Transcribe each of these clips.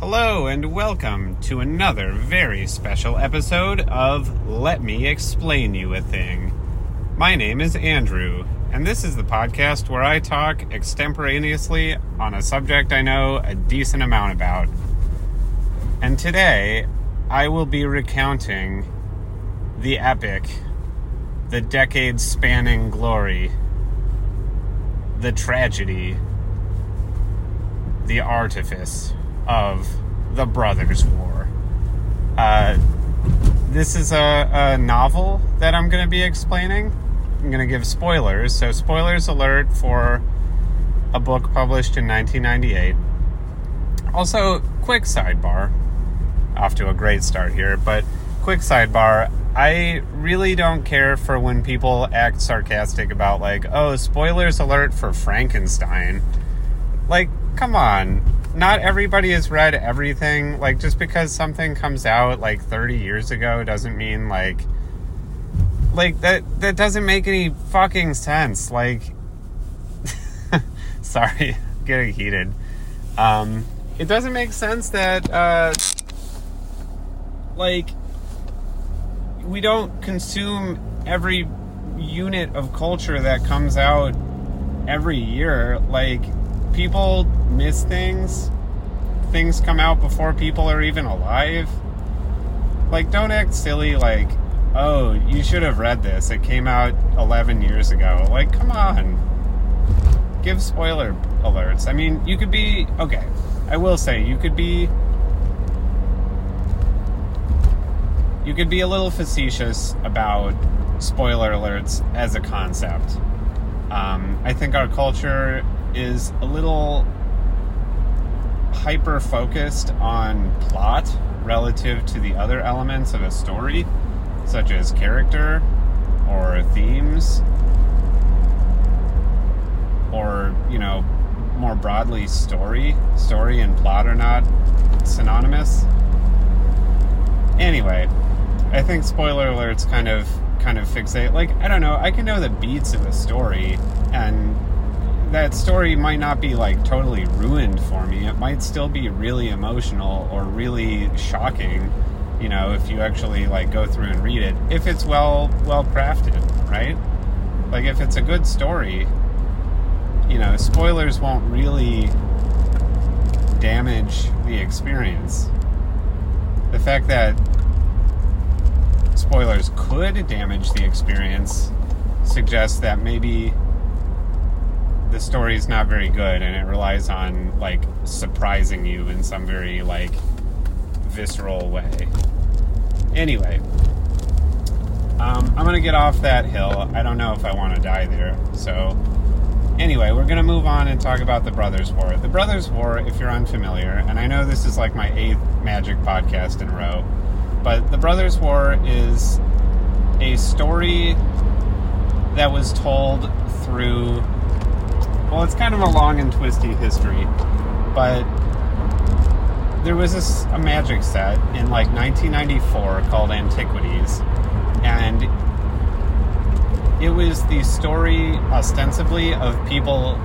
Hello, and welcome to another very special episode of Let Me Explain You a Thing. My name is Andrew, and this is the podcast where I talk extemporaneously on a subject I know a decent amount about. And today, I will be recounting the epic, the decade spanning glory, the tragedy, the artifice of the Brothers' War. Uh, this is a, a novel that I'm going to be explaining. I'm going to give spoilers. So, spoilers alert for a book published in 1998. Also, quick sidebar. Off to a great start here, but quick sidebar. I really don't care for when people act sarcastic about, like, oh, spoilers alert for Frankenstein. Like, come on not everybody has read everything. Like, just because something comes out like 30 years ago doesn't mean like. Like, that, that doesn't make any fucking sense. Like. sorry, getting heated. Um, it doesn't make sense that, uh. Like. We don't consume every unit of culture that comes out every year. Like, people miss things. Things come out before people are even alive. Like, don't act silly like, oh, you should have read this. It came out 11 years ago. Like, come on. Give spoiler alerts. I mean, you could be. Okay, I will say, you could be. You could be a little facetious about spoiler alerts as a concept. Um, I think our culture is a little hyper focused on plot relative to the other elements of a story, such as character or themes, or, you know, more broadly, story. Story and plot are not synonymous. Anyway, I think spoiler alerts kind of kind of fixate like I don't know, I can know the beats of a story and that story might not be like totally ruined for me. It might still be really emotional or really shocking, you know, if you actually like go through and read it. If it's well well crafted, right? Like if it's a good story, you know, spoilers won't really damage the experience. The fact that spoilers could damage the experience suggests that maybe the story is not very good and it relies on like surprising you in some very like visceral way. Anyway, um, I'm gonna get off that hill. I don't know if I want to die there. So, anyway, we're gonna move on and talk about the Brothers' War. The Brothers' War, if you're unfamiliar, and I know this is like my eighth Magic podcast in a row, but the Brothers' War is a story that was told through well, it's kind of a long and twisty history, but there was this, a magic set in like 1994 called Antiquities, and it was the story ostensibly of people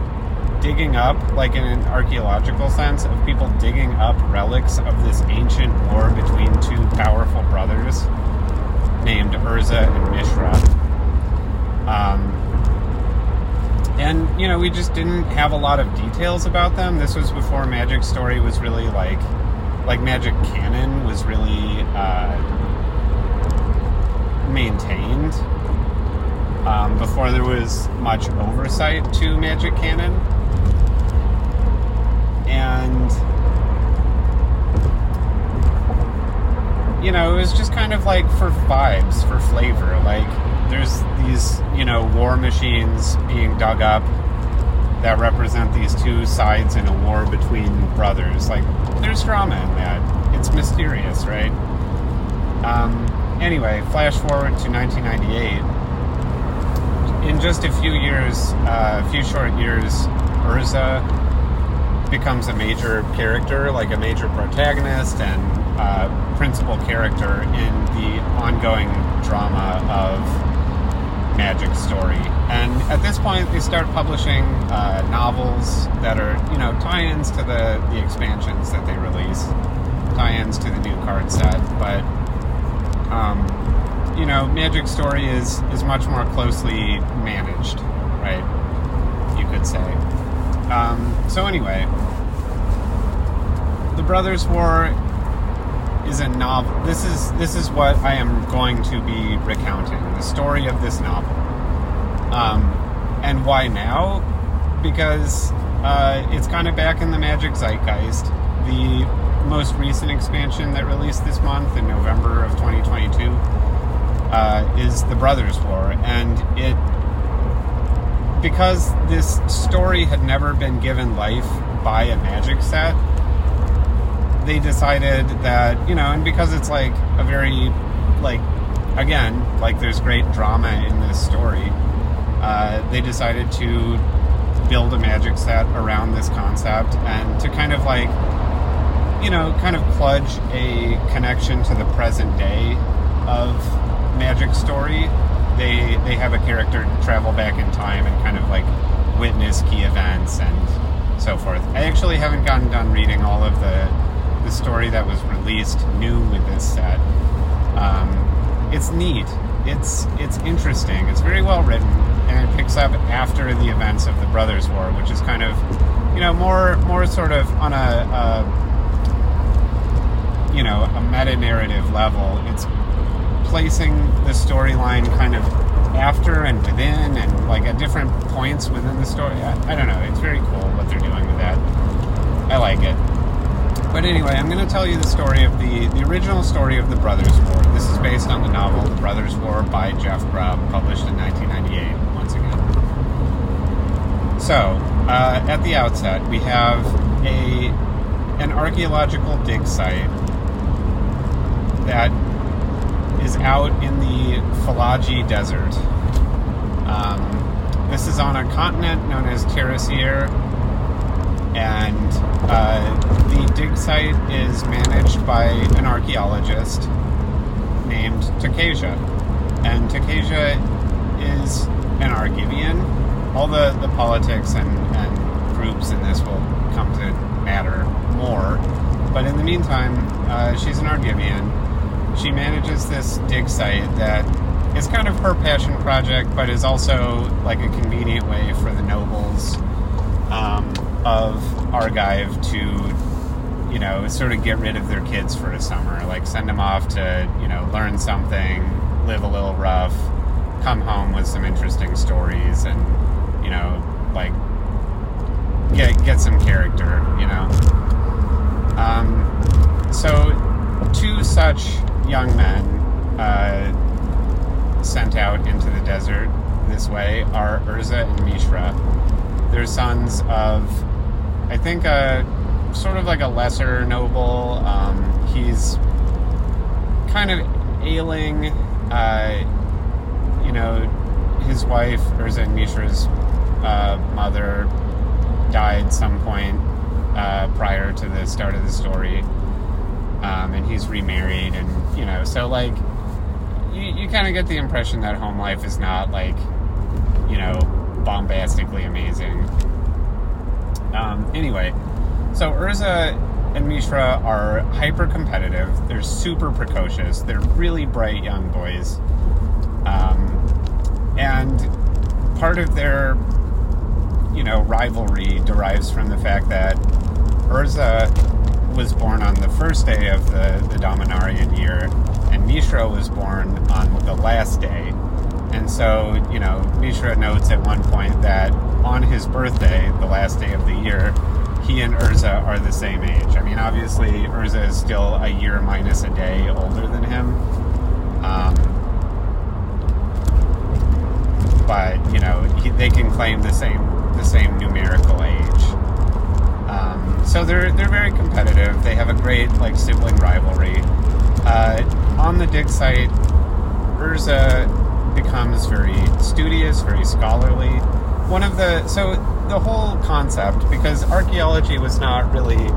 digging up, like in an archaeological sense, of people digging up relics of this ancient war between two powerful brothers named Urza and Mishra. Um, and you know we just didn't have a lot of details about them. This was before magic story was really like like magic canon was really uh, maintained um, before there was much oversight to magic canon. And you know it was just kind of like for vibes for flavor like there's these, you know, war machines being dug up that represent these two sides in a war between brothers. Like, there's drama in that. It's mysterious, right? Um, anyway, flash forward to 1998. In just a few years, uh, a few short years, Urza becomes a major character, like a major protagonist and uh, principal character in the ongoing drama of magic story. And at this point, they start publishing uh, novels that are, you know, tie-ins to the, the expansions that they release. tie-ins, to the new card set, but um, you know, Magic Story is is much more closely managed, right? You could say. Um, so anyway, the Brothers War is a novel. This is this is what I am going to be recounting the story of this novel. Um, and why now? Because uh, it's kind of back in the Magic zeitgeist. The most recent expansion that released this month in November of 2022 uh, is the Brothers War, and it because this story had never been given life by a Magic set. They decided that you know, and because it's like a very like again like there's great drama in this story. Uh, they decided to build a magic set around this concept and to kind of like you know kind of kludge a connection to the present day of magic story they they have a character travel back in time and kind of like witness key events and so forth i actually haven't gotten done reading all of the the story that was released new with this set um, it's neat it's it's interesting it's very well written and it picks up after the events of the Brothers' War, which is kind of, you know, more more sort of on a, a you know a meta narrative level. It's placing the storyline kind of after and within, and like at different points within the story. I, I don't know. It's very cool what they're doing with that. I like it. But anyway, I'm going to tell you the story of the the original story of the Brothers' War. This is based on the novel The Brothers' War by Jeff Grubb, published in 1998. Once again. So, uh, at the outset, we have a an archaeological dig site that is out in the Fallaji Desert. Um, this is on a continent known as Terisiare, and uh, the dig site is managed by an archaeologist named Tocasia. And Tocasia is an Argivian. All the, the politics and, and groups in this will come to matter more. But in the meantime, uh, she's an Argivian. She manages this dig site that is kind of her passion project, but is also like a convenient way for the nobles of Argive to, you know, sort of get rid of their kids for a summer. Like send them off to, you know, learn something, live a little rough, come home with some interesting stories, and you know, like get get some character, you know. Um, so, two such young men uh, sent out into the desert this way are Urza and Mishra. They're sons of, I think, a sort of like a lesser noble. Um, he's kind of ailing. Uh, you know, his wife, Urza and Mishra's uh, mother, died some point uh, prior to the start of the story. Um, and he's remarried, and you know, so like, you, you kind of get the impression that home life is not like, you know, bombastically amazing. Um, anyway, so Urza and Mishra are hyper competitive. They're super precocious. They're really bright young boys. Um, and part of their, you know, rivalry derives from the fact that Urza was born on the first day of the, the Dominarian year, and Mishra was born on the last day. And so, you know, Mishra notes at one point that on his birthday, the last day of the year, he and Urza are the same age. I mean, obviously, Urza is still a year minus a day older than him. Um, but you know, he, they can claim the same the same numerical age. Um, so they're they're very competitive. They have a great like sibling rivalry. Uh, on the dig site, Urza becomes very studious, very scholarly. One of the so the whole concept because archaeology was not really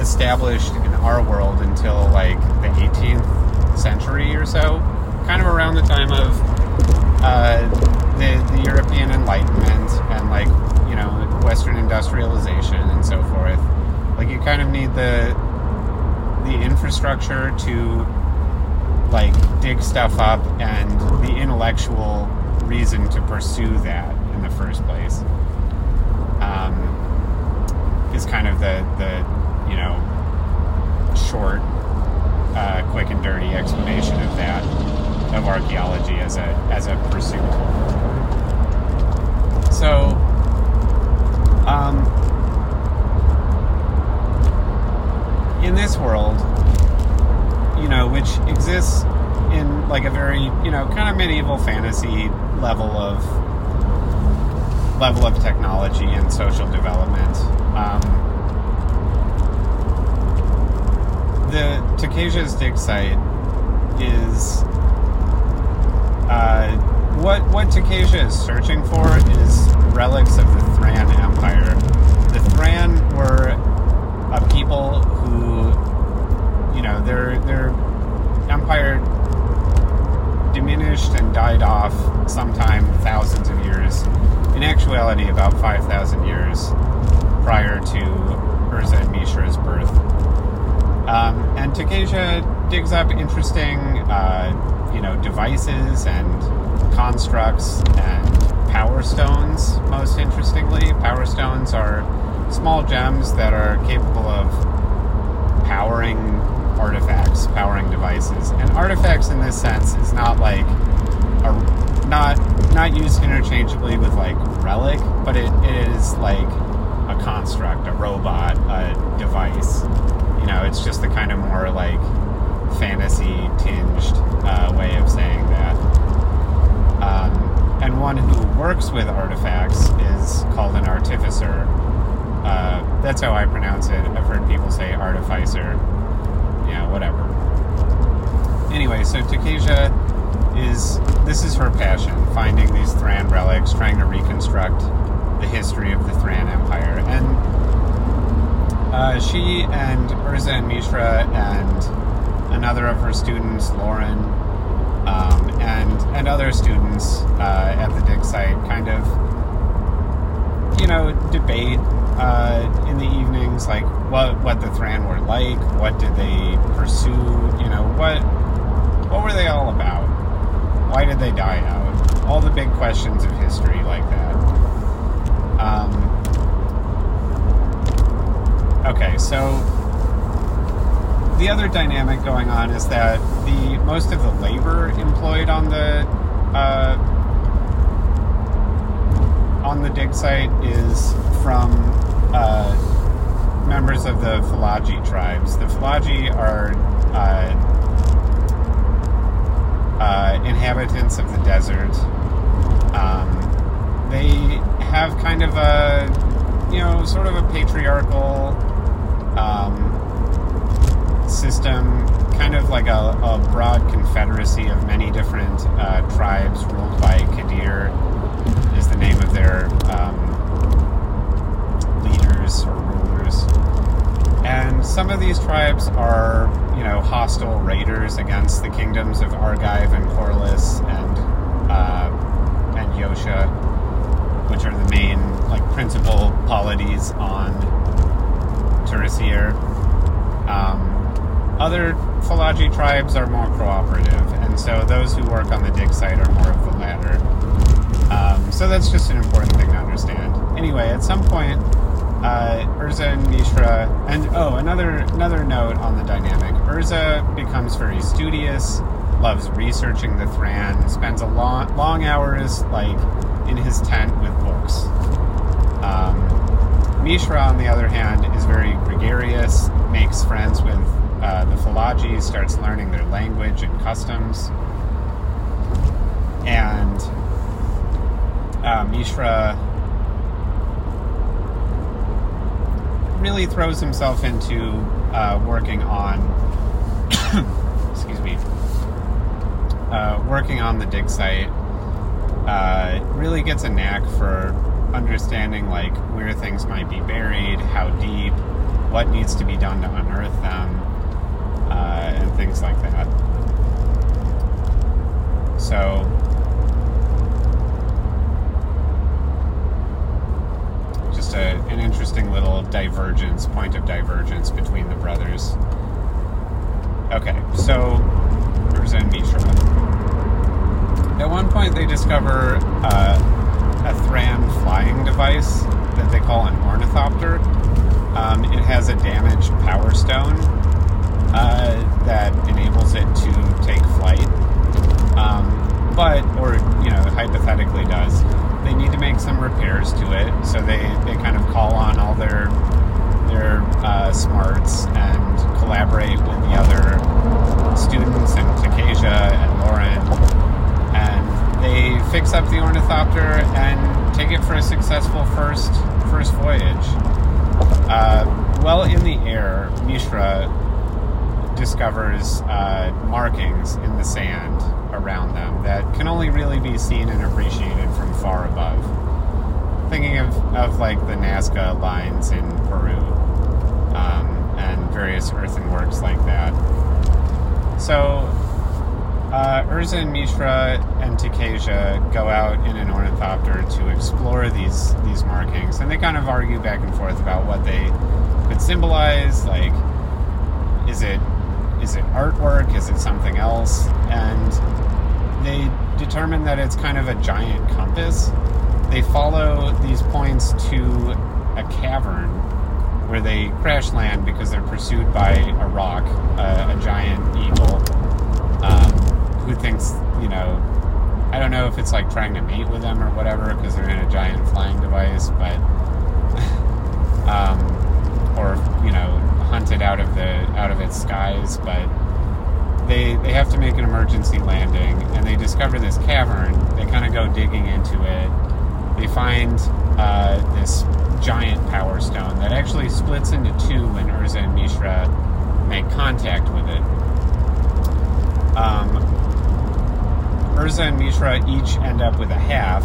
established in our world until like the 18th century or so, kind of around the time of uh, the the European Enlightenment and like you know Western industrialization and so forth. Like you kind of need the the infrastructure to like dig stuff up and the intellectual reason to pursue that in the first place um, is kind of the the you know short, uh, quick and dirty explanation of that of archaeology as a as a pursuit. So. Um, in this world, you know, which exists in like a very, you know, kind of medieval fantasy level of level of technology and social development. Um, the Tocasia's dig site is uh, what what Tocasia is searching for is relics of the Thran Empire. The Thran were a people who, you know, their their empire diminished and died off sometime thousands of years. In actuality, about 5,000 years prior to Urza and Mishra's birth. Um, and Tocasia digs up interesting, uh, you know, devices and constructs and power stones, most interestingly. Power stones are small gems that are capable of powering artifacts, powering devices. And artifacts in this sense is not like a not not used interchangeably with like relic, but it, it is like a construct, a robot, a device. You know, it's just the kind of more like fantasy tinged uh, way of saying that. Um, and one who works with artifacts is called an artificer. Uh, that's how I pronounce it. I've heard people say artificer. Yeah, whatever. Anyway, so Tocasia is this is her passion, finding these Thran relics, trying to reconstruct the history of the Thran Empire. And uh, she and Urza and Mishra and another of her students, Loran, um, and and other students uh, at the dig site kind of you know debate uh, in the evenings like what what the Thran were like, what did they pursue, you know what what were they all about, why did they die out, all the big questions of history like that. Um, okay, so the other dynamic going on is that the most of the labor employed on the uh, on the dig site is from uh, members of the Fallaji tribes. The Fallaji are uh, uh, inhabitants of the desert. Um, they have kind of a you know sort of a patriarchal. Um, system, kind of like a, a broad confederacy of many different uh, tribes ruled by Qadir, name of their um, leaders or rulers. And some of these tribes are, you know, hostile raiders against the kingdoms of Argive and Korlis and uh, and Yotia, which are the main, like, principal polities on Terisiare. Um, other Fallaji tribes are more cooperative, and so those who work on the dig site are more of the latter. Um, so that's just an important thing to understand. Anyway, at some point, uh, Urza and Mishra, and oh, another another note on the dynamic. Urza becomes very studious, loves researching the Thran, spends a long long hours like in his tent with books. Um, Mishra, on the other hand, is very gregarious, makes friends with uh, the Fallaji, starts learning their language and customs. And uh, Mishra really throws himself into uh, working on, excuse me, uh, working on the dig site. Uh, really gets a knack for understanding like where things might be buried, how deep, what needs to be done to unearth them, uh, and things like that. So, just a, an interesting little divergence, point of divergence between the brothers. Okay, so and Mishra. At one point, they discover uh, a Thran flying device that they call an ornithopter. Um, it has a damaged power stone uh, that enables it to take flight. Um, but, or, you know, hypothetically does. They need to to it, so they, they kind of call on all their their uh, smarts and collaborate with the other students and Tocasia and Loran. And they fix up the ornithopter and take it for a successful first first voyage. Uh, well in the air, Mishra discovers uh, markings in the sand around them that can only really be seen and appreciated from far above. Thinking of, of like the Nazca lines in Peru um, and various earthenworks like that. So, uh, Urza and Mishra and Tocasia go out in an ornithopter to explore these these markings, and they kind of argue back and forth about what they could symbolize. Like, is it is it artwork? Is it something else? And they determine that it's kind of a giant compass. They follow these points to a cavern where they crash land because they're pursued by a roc, a giant eagle, um, who thinks, you know, I don't know if it's like trying to mate with them or whatever because they're in a giant flying device, but, um, or you know, hunted out of the out of its skies, but they they have to make an emergency landing and they discover this cavern. They kind of go digging into it. They find uh, this giant power stone that actually splits into two when Urza and Mishra make contact with it. Um, Urza and Mishra each end up with a half,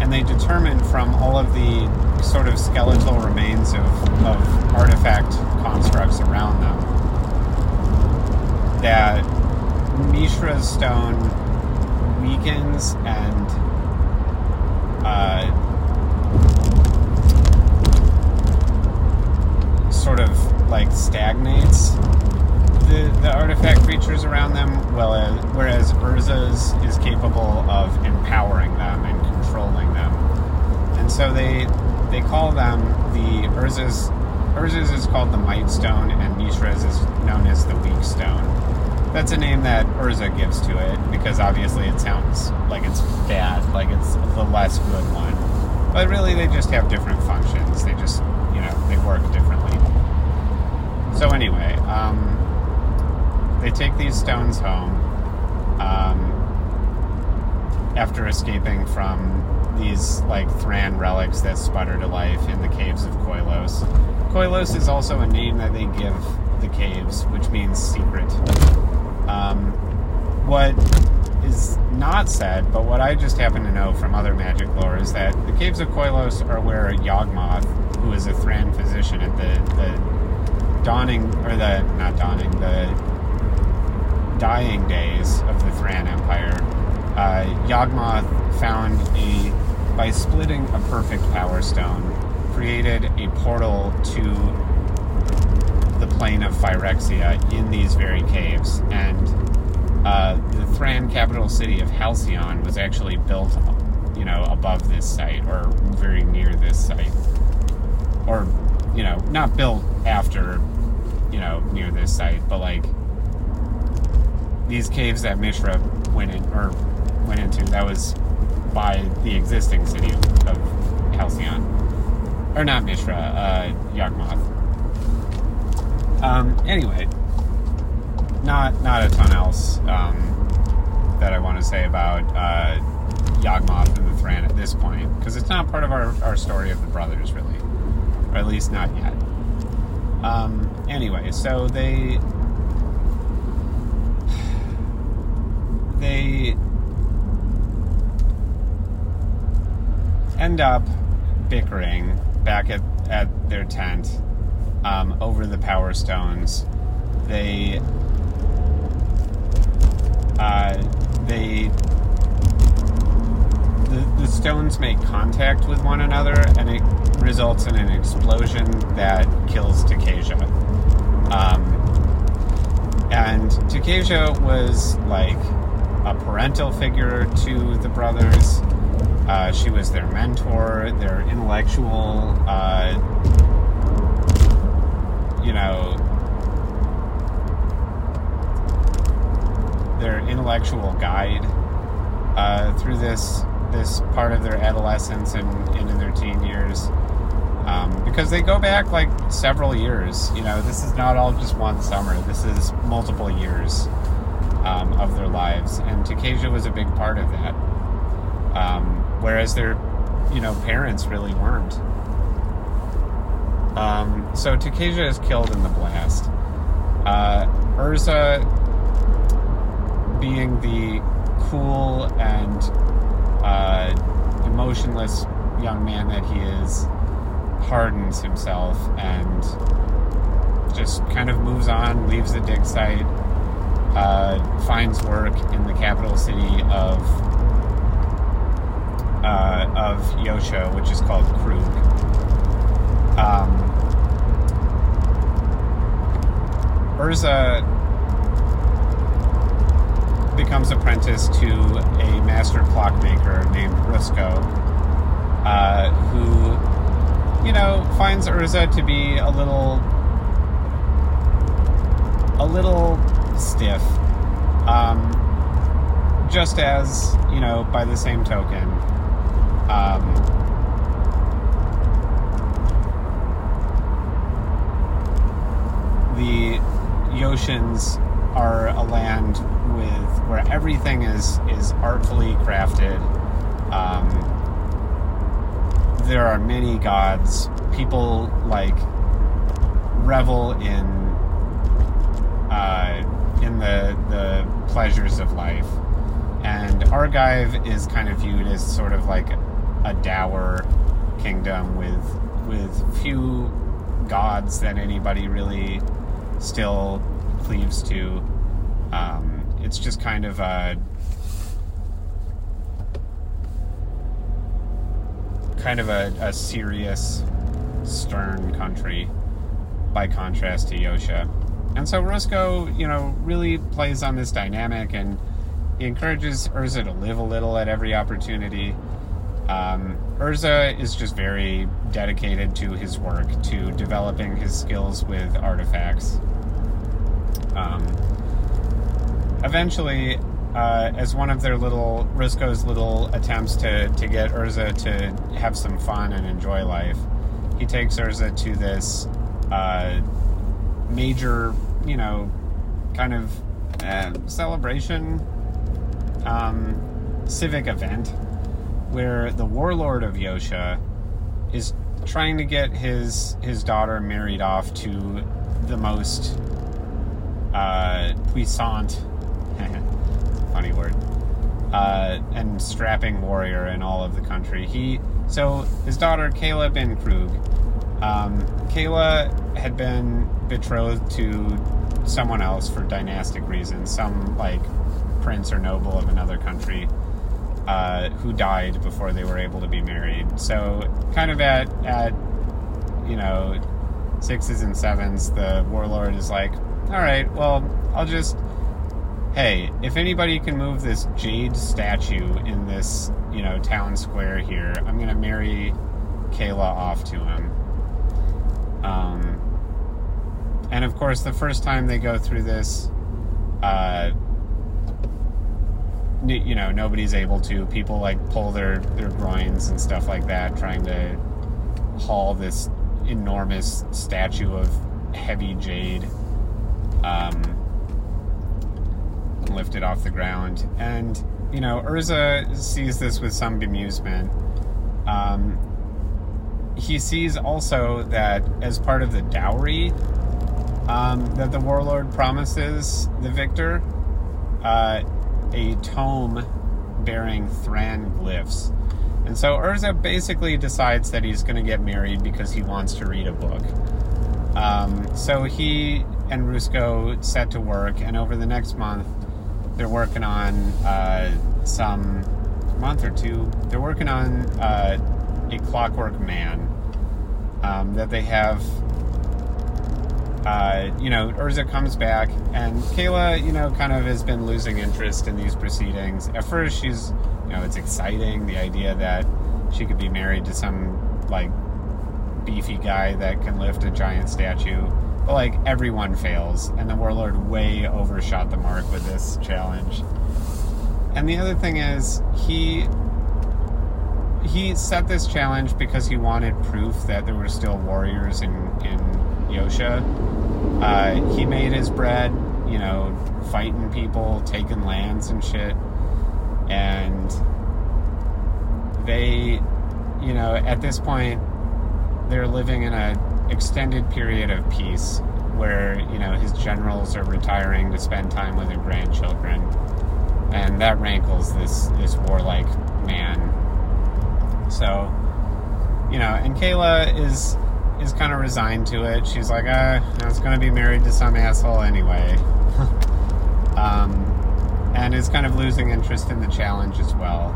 and they determine from all of the sort of skeletal remains of, of artifact constructs around them that Mishra's stone weakens and uh, sort of like stagnates the, the artifact creatures around them, well as, whereas Urza's is capable of empowering them and controlling them. And so they they call them the Urza's Urza's is called the Might Stone and Mishra's is known as the Weak Stone. That's a name that Urza gives to it because obviously it sounds like it's bad, like it's the less good one. But really they just have different functions. They just, you know, they work differently. So anyway, um, they take these stones home um, after escaping from these like Thran relics that sputter to life in the caves of Koilos. Koilos is also a name that they give the caves, which means secret. Um, what is not said, but what I just happen to know from other magic lore is that the caves of Koilos are where Yawgmoth, who is a Thran physician at the, the dawning, or the, not dawning, the dying days of the Thran Empire, uh, Yawgmoth found a, by splitting a perfect power stone, created a portal to the plane of Phyrexia in these very caves. And uh, the Thran capital city of Halcyon was actually built, you know, above this site or very near this site. Or, you know, not built after, you know, near this site, but like these caves that Mishra went in or went into, that was by the existing city of, of Halcyon. Or not Mishra, uh, Yawgmoth. Um, anyway, not not a ton else um, that I want to say about uh, Yawgmoth and the Thran at this point, because it's not part of our, our story of the brothers, really. Or at least not yet. Um, anyway, so they they end up bickering back at, at their tent um, over the power stones. They uh, they the, the stones make contact with one another and it results in an explosion that kills Tocasia. Um, and Tocasia was like a parental figure to the brothers. Uh, she was their mentor, their intellectual, uh, you know, their intellectual guide uh, through this this part of their adolescence and into their teen years. Um, because they go back like several years. You know, this is not all just one summer. This is multiple years um, of their lives, and Tocasia was a big part of that. Um, whereas their, you know, parents really weren't. Um, so Tocasia is killed in the blast. Uh, Urza, being the cool and uh, emotionless young man that he is, hardens himself and just kind of moves on, leaves the dig site, uh, finds work in the capital city of uh, of Yotia, which is called Kroog. Um, Urza becomes apprenticed to a master clockmaker named Rusko, uh, who, you know, finds Urza to be a little, a little stiff. Um, just as, you know, by the same token, um, the Yotians are a land with where everything is is artfully crafted. Um, there are many gods. People like revel in uh, in the the pleasures of life, and Argive is kind of viewed as sort of like a dour kingdom with with few gods that anybody really still cleaves to. Um, it's just kind of a kind of a, a serious, stern country by contrast to Yotia. And so Rusko, you know, really plays on this dynamic and he encourages Urza to live a little at every opportunity. Um, Urza is just very dedicated to his work, to developing his skills with artifacts. Um, eventually, uh, as one of their little Rusko's little attempts to to get Urza to have some fun and enjoy life, he takes Urza to this uh, major, you know, kind of uh, celebration, um, civic event where the warlord of Yotia is trying to get his his daughter married off to the most uh, puissant, funny word, uh, and strapping warrior in all of the country. He so his daughter Kayla bin Kroog. Um, Kayla had been betrothed to someone else for dynastic reasons, some like prince or noble of another country. Uh, who died before they were able to be married. So, kind of at at you know sixes and sevens, the warlord is like, all right, well, I'll just hey, if anybody can move this jade statue in this you know town square here, I'm gonna marry Kayla off to him. Um, and of course, the first time they go through this. Uh, you know nobody's able to people like pull their their groins and stuff like that trying to haul this enormous statue of heavy jade um, lift it off the ground and you know urza sees this with some bemusement um, he sees also that as part of the dowry um, that the warlord promises the victor uh, a tome bearing Thran glyphs. And so Urza basically decides that he's going to get married because he wants to read a book. Um, so he and Rusko set to work, and over the next month, they're working on uh, some month or two. They're working on uh, a Clockwork Man um, that they have uh, you know, Urza comes back, and Kayla, you know, kind of has been losing interest in these proceedings. At first, she's, you know, it's exciting the idea that she could be married to some like beefy guy that can lift a giant statue. But like everyone fails, and the warlord way overshot the mark with this challenge. And the other thing is, he he set this challenge because he wanted proof that there were still warriors in in Yotia. Uh, he made his bread, you know, fighting people, taking lands and shit, and they, you know, at this point, they're living in a extended period of peace where you know his generals are retiring to spend time with their grandchildren, and that rankles this this warlike man. So, you know, and Kayla is is kind of resigned to it. She's like, uh, I was going to be married to some asshole anyway. um, and is kind of losing interest in the challenge as well.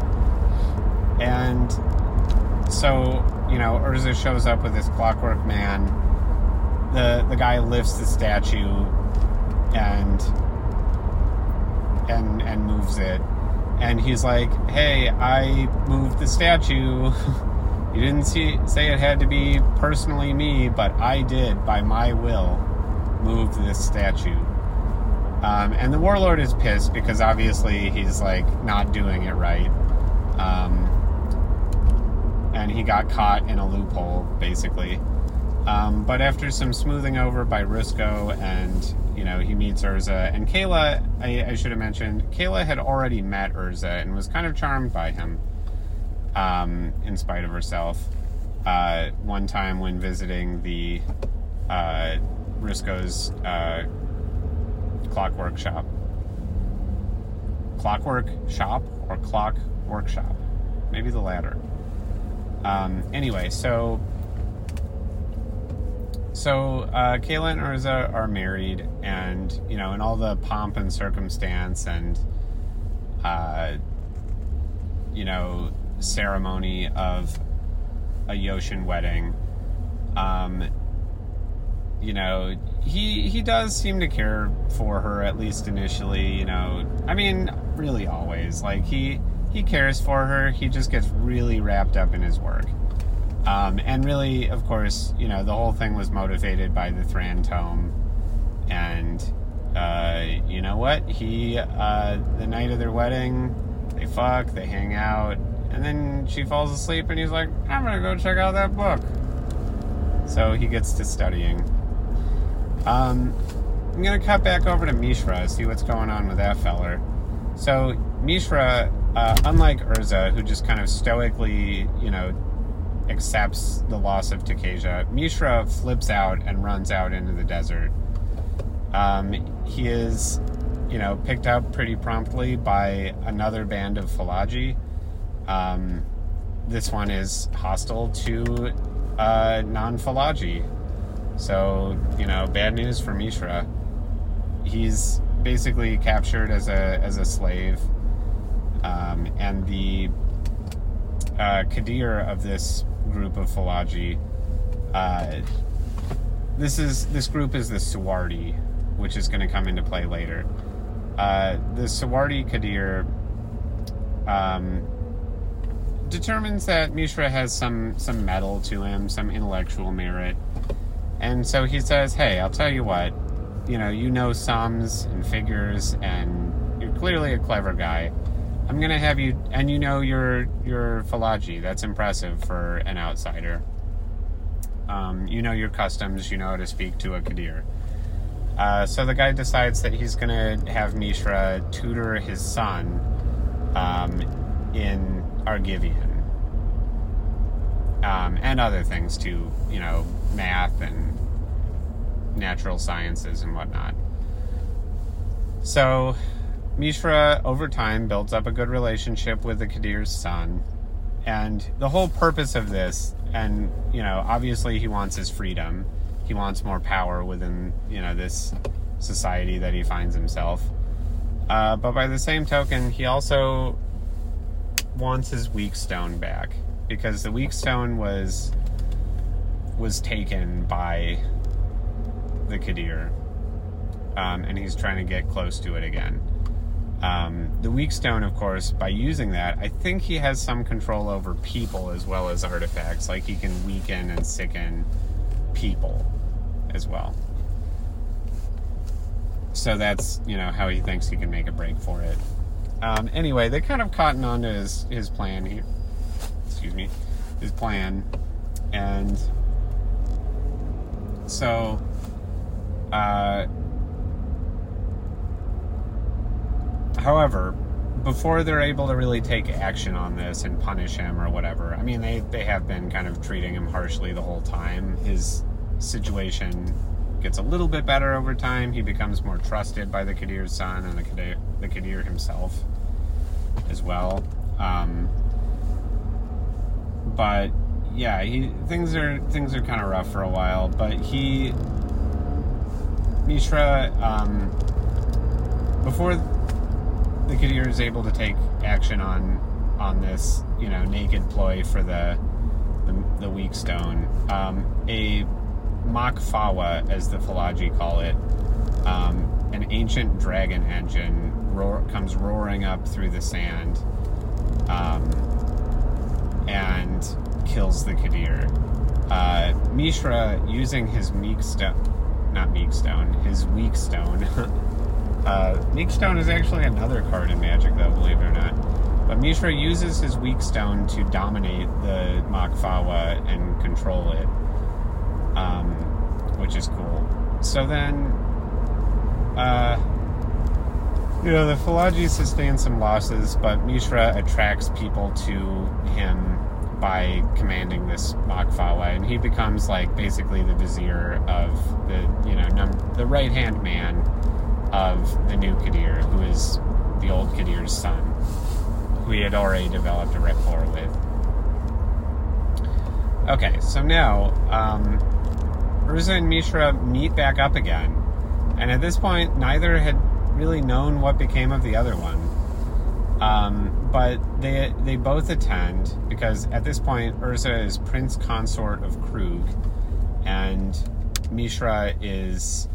And so, you know, Urza shows up with this clockwork man. The the guy lifts the statue and and and moves it. And he's like, "Hey, I moved the statue." You didn't see, say it had to be personally me, but I did, by my will, move this statue. Um, and the warlord is pissed because obviously he's like not doing it right. Um, and he got caught in a loophole, basically. Um, but after some smoothing over by Rusko and, you know, he meets Urza. And Kayla, I, I should have mentioned, Kayla had already met Urza and was kind of charmed by him um, in spite of herself. Uh, one time when visiting the uh, Rusko's uh, clockwork shop. Clockwork shop or clock workshop? Maybe the latter. Um, anyway, so so uh, Kayla and Urza are married, and you know, in all the pomp and circumstance, and uh, you know, ceremony of a Yotian wedding. Um, you know, he he does seem to care for her at least initially. You know, I mean, really always. Like he he cares for her. He just gets really wrapped up in his work. Um, and really, of course, you know, the whole thing was motivated by the Thran tome. And uh, you know what? He uh, the night of their wedding, they fuck, they hang out, and then she falls asleep, and he's like, I'm gonna go check out that book. So he gets to studying. Um, I'm gonna cut back over to Mishra, see what's going on with that feller. So Mishra, uh, unlike Urza, who just kind of stoically, you know, accepts the loss of Tocasia, Mishra flips out and runs out into the desert. Um, he is, you know, picked up pretty promptly by another band of Fallaji. Um, this one is hostile to uh, non Fallaji. So, you know, bad news for Mishra. He's basically captured as a as a slave, um, and the uh, Qadir of this group of Fallaji. Uh, this is this group is the Suwwardi, which is going to come into play later. Uh, the Suwwardi Qadir um, determines that Mishra has some some mettle to him, some intellectual merit, and so he says, "Hey, I'll tell you what. You know, you know sums and figures, and you're clearly a clever guy. I'm gonna have you, and you know your your Fallaji. That's impressive for an outsider. Um, you know your customs. You know how to speak to a Qadir." Uh, so the guy decides that he's gonna have Mishra tutor his son um, in Argivian. Um, and other things too, you know, math and natural sciences and whatnot. So, Mishra, over time, builds up a good relationship with the Qadir's son. And the whole purpose of this, and, you know, obviously he wants his freedom. He wants more power within, you know, this society that he finds himself. Uh, but by the same token, he also wants his weak stone back because the weak stone was was taken by the Qadir, um, and he's trying to get close to it again. Um, the weak stone, of course, by using that, I think he has some control over people as well as artifacts. Like he can weaken and sicken people as well. So that's you know how he thinks he can make a break for it. Um, anyway, they kind of cotton on to his his plan. Excuse me, his plan, and so. Uh, however, before they're able to really take action on this and punish him or whatever, I mean, they, they have been kind of treating him harshly the whole time. His situation gets a little bit better over time. He becomes more trusted by the Qadir's son and the Qadir, the Qadir himself as well. Um, but yeah, he things are things are kind of rough for a while. But he Mishra um, before the Qadir is able to take action on on this, you know, naked ploy for the the, the weak stone. Um, a Mak Fawa, as the Fallaji call it, um, an ancient dragon engine roar, comes roaring up through the sand um, and kills the Qadir. Uh, Mishra, using his meek stone, not meek stone, his weak stone. uh, meek stone is actually another card in Magic, though, believe it or not. But Mishra uses his weak stone to dominate the Mak Fawa and control it, um, which is cool. So then, uh, you know, the Fallaji sustain some losses, but Mishra attracts people to him by commanding this Mak Fawa, and he becomes like basically the vizier of the you know num- the right hand man of the new Qadir, who is the old Qadir's son, who he had already developed a rapport with. Okay, so now um, Urza and Mishra meet back up again, and at this point, neither had really known what became of the other one. Um, but they they both attend because at this point Urza is prince consort of Kroog, and Mishra is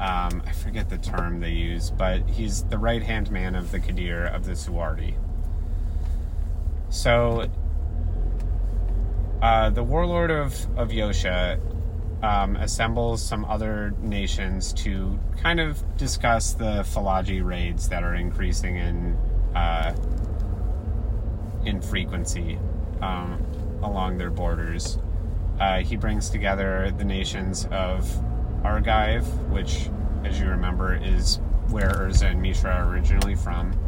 um, I forget the term they use, but he's the right hand man of the Qadir of the Suwwardi. So uh, the warlord of of Yotia um, assembles some other nations to kind of discuss the Fallaji raids that are increasing in uh, in frequency um, along their borders. Uh, he brings together the nations of Argive, which, as you remember, is where Urza and Mishra are originally from.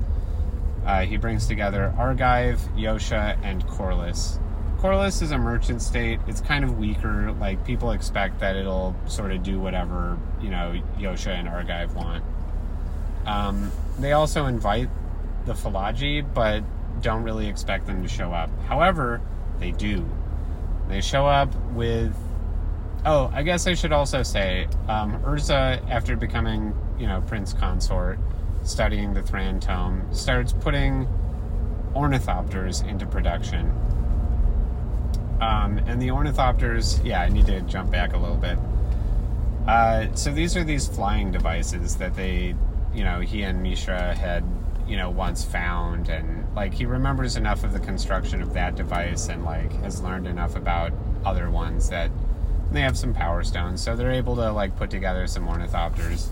Uh, he brings together Argive, Yotia, and Korlis. Korlis is a merchant state. It's kind of weaker. Like people expect that it'll sort of do whatever you know Yotia and Argive want. Um, they also invite the Fallaji, but don't really expect them to show up. However, they do. They show up with. Oh, I guess I should also say, um, Urza, after becoming, you know, Prince Consort, studying the Thran Tome, starts putting ornithopters into production. Um, and the ornithopters, yeah, I need to jump back a little bit. Uh, so these are these flying devices that they, you know, he and Mishra had, you know, once found, and like he remembers enough of the construction of that device, and like has learned enough about other ones that they have some power stones, so they're able to like put together some ornithopters.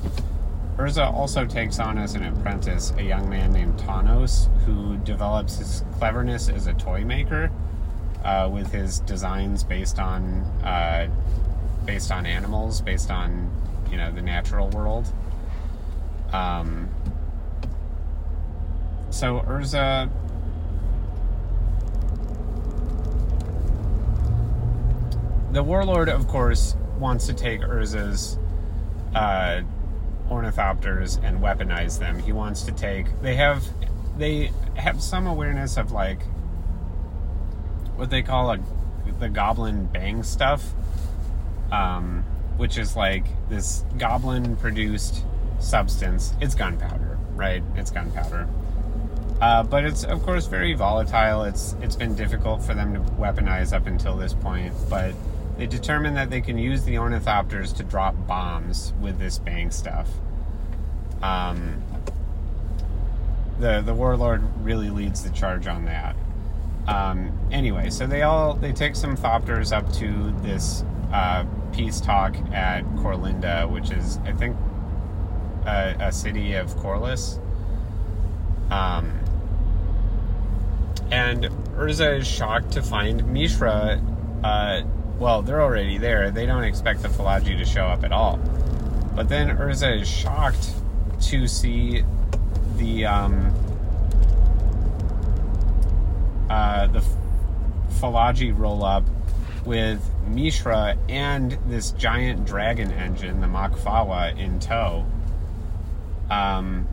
Urza also takes on as an apprentice a young man named Tawnos, who develops his cleverness as a toy maker uh, with his designs based on uh, based on animals, based on you know the natural world. Um, so Urza. The warlord, of course, wants to take Urza's uh, ornithopters and weaponize them. He wants to take. They have. They have some awareness of like what they call a the goblin bang stuff, um, which is like this goblin produced substance. It's gunpowder, right? It's gunpowder. Uh, but it's of course very volatile. It's it's been difficult for them to weaponize up until this point, but they determine that they can use the ornithopters to drop bombs with this bang stuff. Um, the the warlord really leads the charge on that. Um, anyway, so they all they take some thopters up to this uh, peace talk at Corlinda, which is I think a, a city of Korlis. Um, and Urza is shocked to find Mishra. Uh, well, they're already there. They don't expect the Fallaji to show up at all. But then Urza is shocked to see the um, uh, the Fallaji roll up with Mishra and this giant dragon engine, the Mak Fawa, in tow. Um,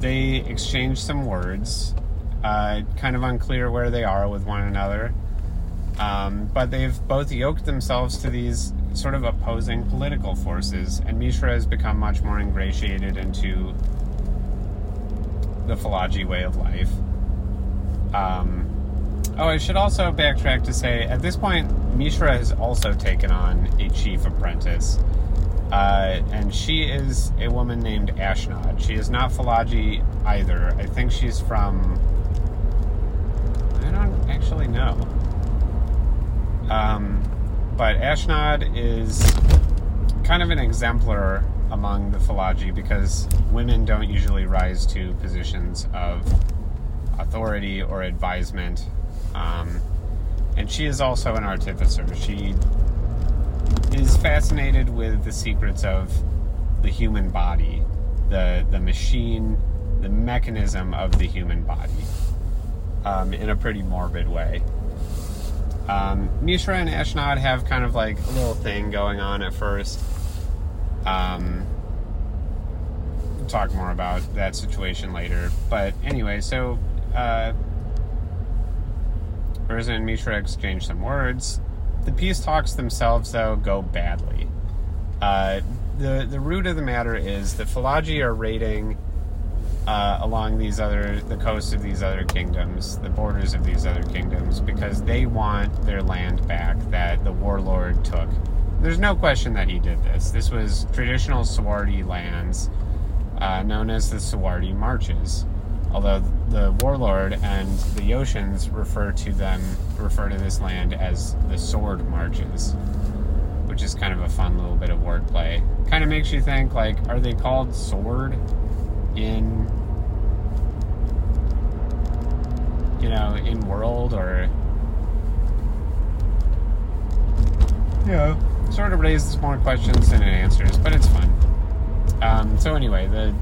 they exchange some words. Uh, kind of unclear where they are with one another. Um, but they've both yoked themselves to these sort of opposing political forces, and Mishra has become much more ingratiated into the Fallaji way of life. Um, oh, I should also backtrack to say at this point, Mishra has also taken on a chief apprentice. Uh, and she is a woman named Ashnod. She is not Fallaji either. I think she's from. I don't actually know. Um, but Ashnod is kind of an exemplar among the Fallaji because women don't usually rise to positions of authority or advisement. Um, and she is also an artificer. She is fascinated with the secrets of the human body, the the machine, the mechanism of the human body, um, in a pretty morbid way. Um, Mishra and Ashnod have kind of like a little thing going on at first. Um, talk more about that situation later. But anyway, so uh, Urza and Mishra exchange some words. The peace talks themselves, though, go badly. Uh, the the root of the matter is that Fallaji are raiding uh, along these other the coasts of these other kingdoms, the borders of these other kingdoms, because they want their land back that the warlord took. There's no question that he did this. This was traditional Suwwardi lands, uh, known as the Suwwardi Marches. Although the warlord and the Yotians refer to them refer to this land as the Sword Marches, which is kind of a fun little bit of wordplay. Kind of makes you think like, are they called Sword? In you know in world or? You know sort of raises more questions than it answers but it's fun um, so anyway the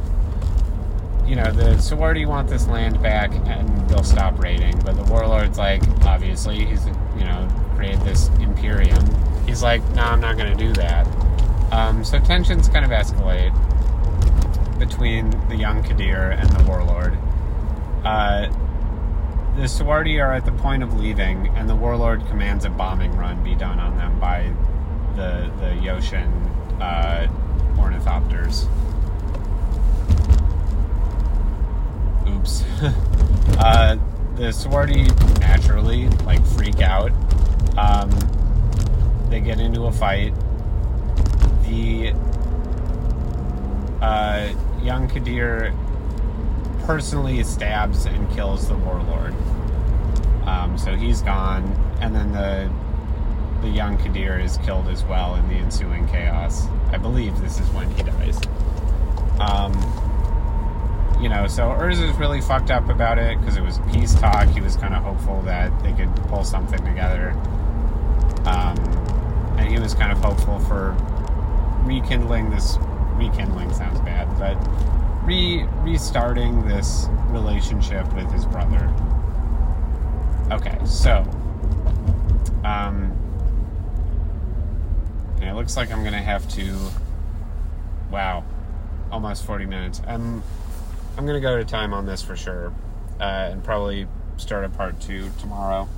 you know the Suwwardi want this land back and they'll stop raiding but the warlord's like obviously he's you know created this imperium. He's like no i'm not going to do that. Um, so tensions kind of escalate the young Qadir and the warlord. Uh, the Suwwardi are at the point of leaving, and the warlord commands a bombing run be done on them by the the Yotian uh, ornithopters. Oops. uh, the Suwwardi naturally like freak out. Um, they get into a fight. The uh, young Qadir personally stabs and kills the warlord. Um, so he's gone, and then the the young Qadir is killed as well in the ensuing chaos. I believe this is when he dies. Um, you know, so Urza is really fucked up about it because it was peace talk. He was kind of hopeful that they could pull something together. Um, and he was kind of hopeful for rekindling this rekindling sounds bad, but re restarting this relationship with his brother. Okay, so um it looks like I'm gonna have to wow, almost 40 minutes. I'm I'm gonna go to time on this for sure, uh, and probably start a part two tomorrow.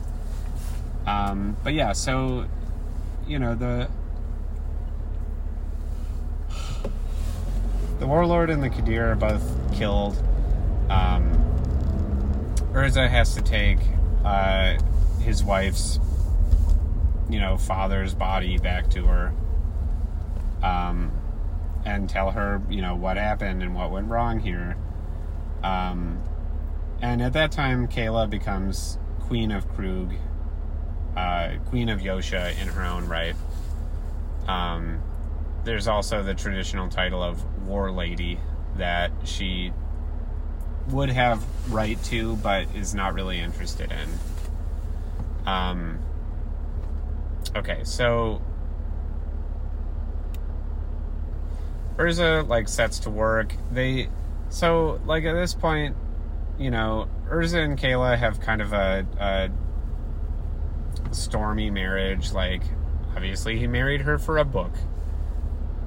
Um, but yeah, so you know the the warlord and the Qadir are both killed. Um, Urza has to take uh, his wife's you know, father's body back to her. Um, and tell her, you know, what happened and what went wrong here. Um, and at that time, Kayla becomes Queen of Kroog, uh, Queen of Yotia in her own right. Um, there's also the traditional title of War Lady that she would have right to, but is not really interested in. Um, okay, so Urza like sets to work. They so like at this point, you know, Urza and Kayla have kind of a, a stormy marriage. Like, obviously, he married her for a book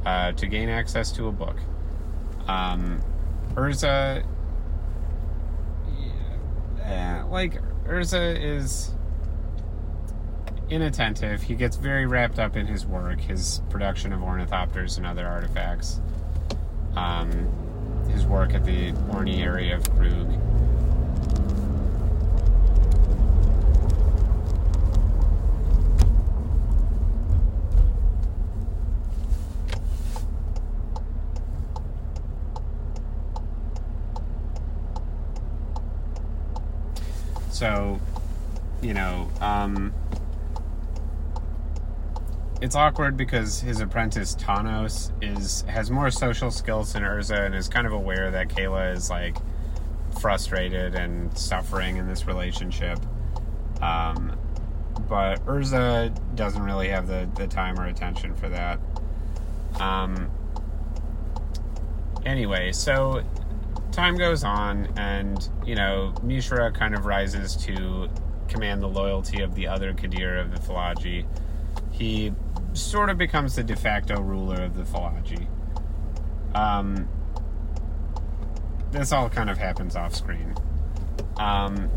uh, to gain access to a book. Um, Urza, yeah, like Urza is inattentive. He gets very wrapped up in his work, his production of ornithopters and other artifacts, um, his work at the Orny area of Kroog. So, you know, um, it's awkward because his apprentice Tawnos is has more social skills than Urza and is kind of aware that Kayla is like frustrated and suffering in this relationship. Um, but Urza doesn't really have the, the time or attention for that. Um, anyway, so time goes on, and you know, Mishra kind of rises to command the loyalty of the other Qadir of the Fallaji. He sort of becomes the de facto ruler of the Fallaji. Um, this all kind of happens off screen. Um,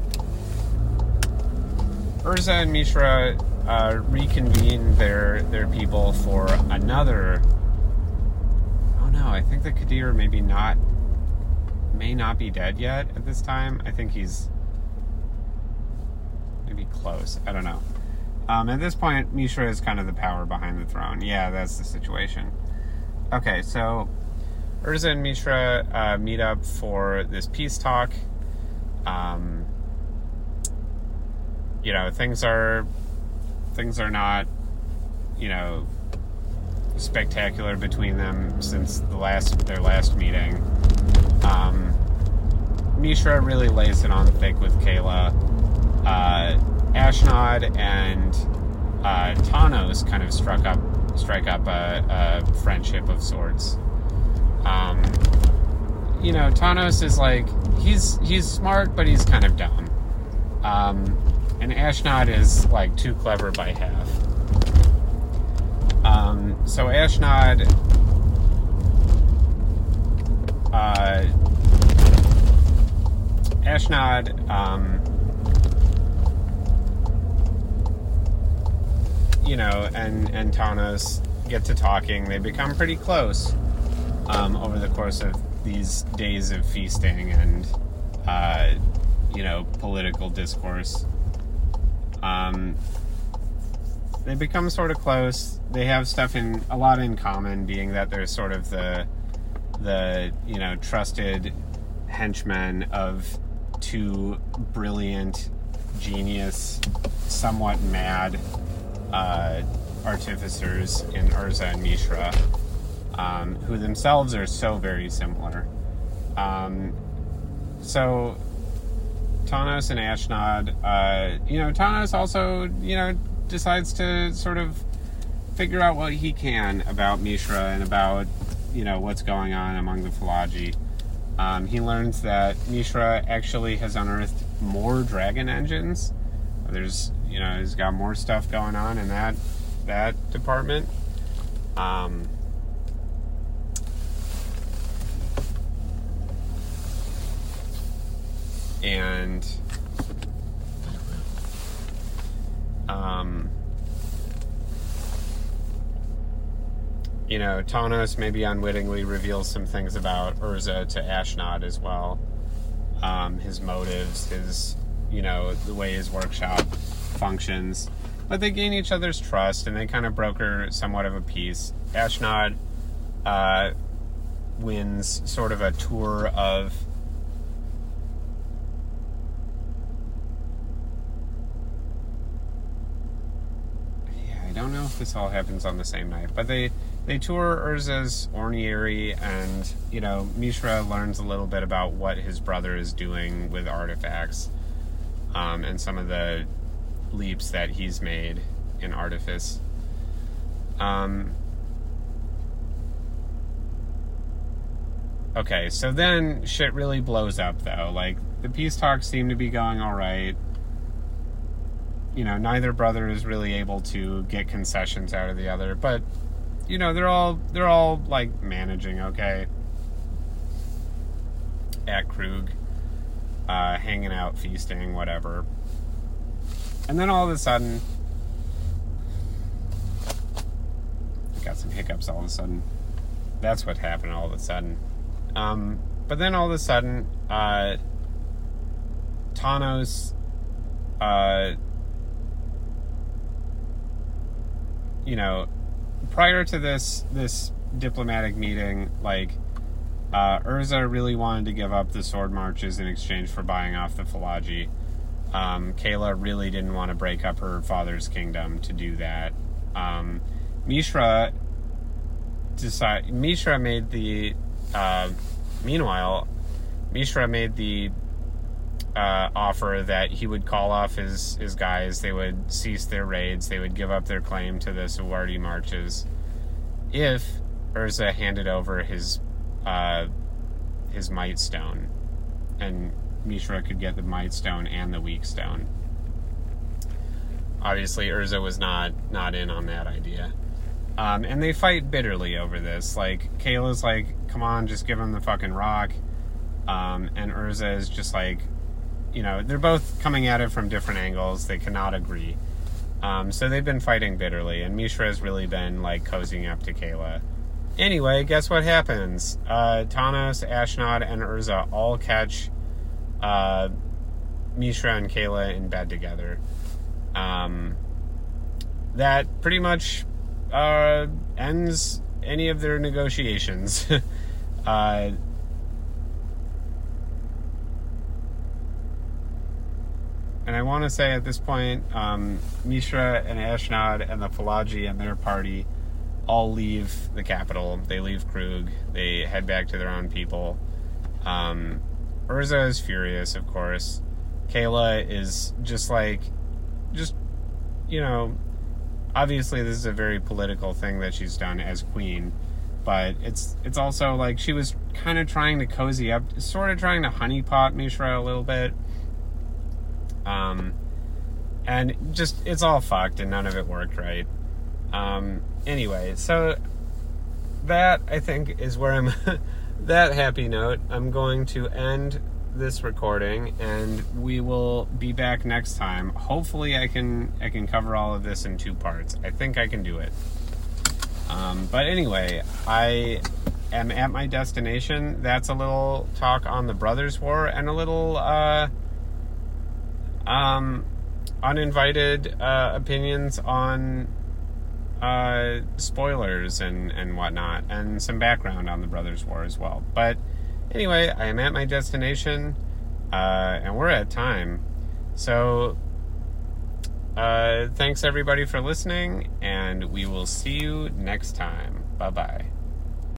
Urza and Mishra uh, reconvene their their people for another. Oh no, I think the Qadir maybe not may not be dead yet at this time. I think he's maybe close. I don't know. Um, at this point, Mishra is kind of the power behind the throne. Yeah, that's the situation. Okay, so Urza and Mishra uh, meet up for this peace talk. Um, you know, things are things are not, you know, spectacular between them since the last their last meeting. Um, Mishra really lays it on thick with Kayla. Uh, Ashnod and uh, Tawnos kind of struck up, strike up a, a friendship of sorts. Um, you know, Tawnos is like he's he's smart, but he's kind of dumb. Um, and Ashnod is like too clever by half. Um, so Ashnod, uh, Ashnod, um, you know, and and Tawnos get to talking. They become pretty close um, over the course of these days of feasting and uh, you know political discourse. Um, they become sort of close. They have stuff in a lot in common, being that they're sort of the the you know trusted henchmen of two brilliant, genius, somewhat mad uh, artificers in Urza and Mishra, um, who themselves are so very similar. Um, so Tawnos and Ashnod, uh, you know, Tawnos also, you know, decides to sort of figure out what he can about Mishra and about, you know, what's going on among the Fallaji. Um, he learns that Mishra actually has unearthed more dragon engines. There's, you know, he's got more stuff going on in that that department. Um, and um, you know, Tawnos maybe unwittingly reveals some things about Urza to Ashnod as well. Um, his motives, his, you know, the way his workshop functions. but they gain each other's trust and they kind of broker somewhat of a peace. Ashnod uh, wins sort of a tour of yeah, I don't know if this all happens on the same night, but they they tour Urza's ornery, and you know Mishra learns a little bit about what his brother is doing with artifacts, um, and some of the leaps that he's made in artifice. Um, okay, so then shit really blows up though. Like the peace talks seem to be going all right. You know, neither brother is really able to get concessions out of the other, but you know they're all they're all like managing okay at Kroog, uh, hanging out, feasting, whatever. And then all of a sudden, I got some hiccups. All of a sudden, that's what happened. All of a sudden, um, but then all of a sudden, uh, Tawnos, uh, you know, prior to this this diplomatic meeting, like uh, Urza really wanted to give up the sword marches in exchange for buying off the Fallaji. Um, Kayla really didn't want to break up her father's kingdom to do that. Um, Mishra decided. Mishra made the. Uh, meanwhile, Mishra made the uh, offer that he would call off his, his guys, they would cease their raids, they would give up their claim to the Suwwardi marches if Urza handed over his uh, his might stone, and Mishra could get the might stone and the weak stone. Obviously, Urza was not not in on that idea. Um, and they fight bitterly over this. Like, Kayla's like, come on, just give him the fucking rock. Um, and Urza is just like, you know, they're both coming at it from different angles. They cannot agree. Um, so they've been fighting bitterly, and Mishra has really been like cozying up to Kayla. Anyway, guess what happens? Uh, Tawnos, Ashnod, and Urza all catch uh, Mishra and Kayla in bed together. Um, that pretty much uh, ends any of their negotiations. uh, And I want to say at this point, um, Mishra and Ashnod and the Fallaji and their party all leave the capital. They leave Kroog. They head back to their own people. Um, Urza is furious, of course. Kayla is just like, just, you know, obviously this is a very political thing that she's done as queen, but it's it's also like she was kind of trying to cozy up, sort of trying to honeypot Mishra a little bit um, and just, it's all fucked and none of it worked right. Um, anyway, so that I think is where I'm, that happy note, I'm going to end this recording and we will be back next time. Hopefully I can, I can cover all of this in two parts. I think I can do it. Um, but anyway, I am at my destination. That's a little talk on the Brothers War and a little, uh, um, uninvited uh, opinions on uh, spoilers and, and whatnot, and some background on the Brothers War as well. But anyway, I am at my destination, uh, and we're at time. So, uh, thanks everybody for listening, and we will see you next time. Bye bye.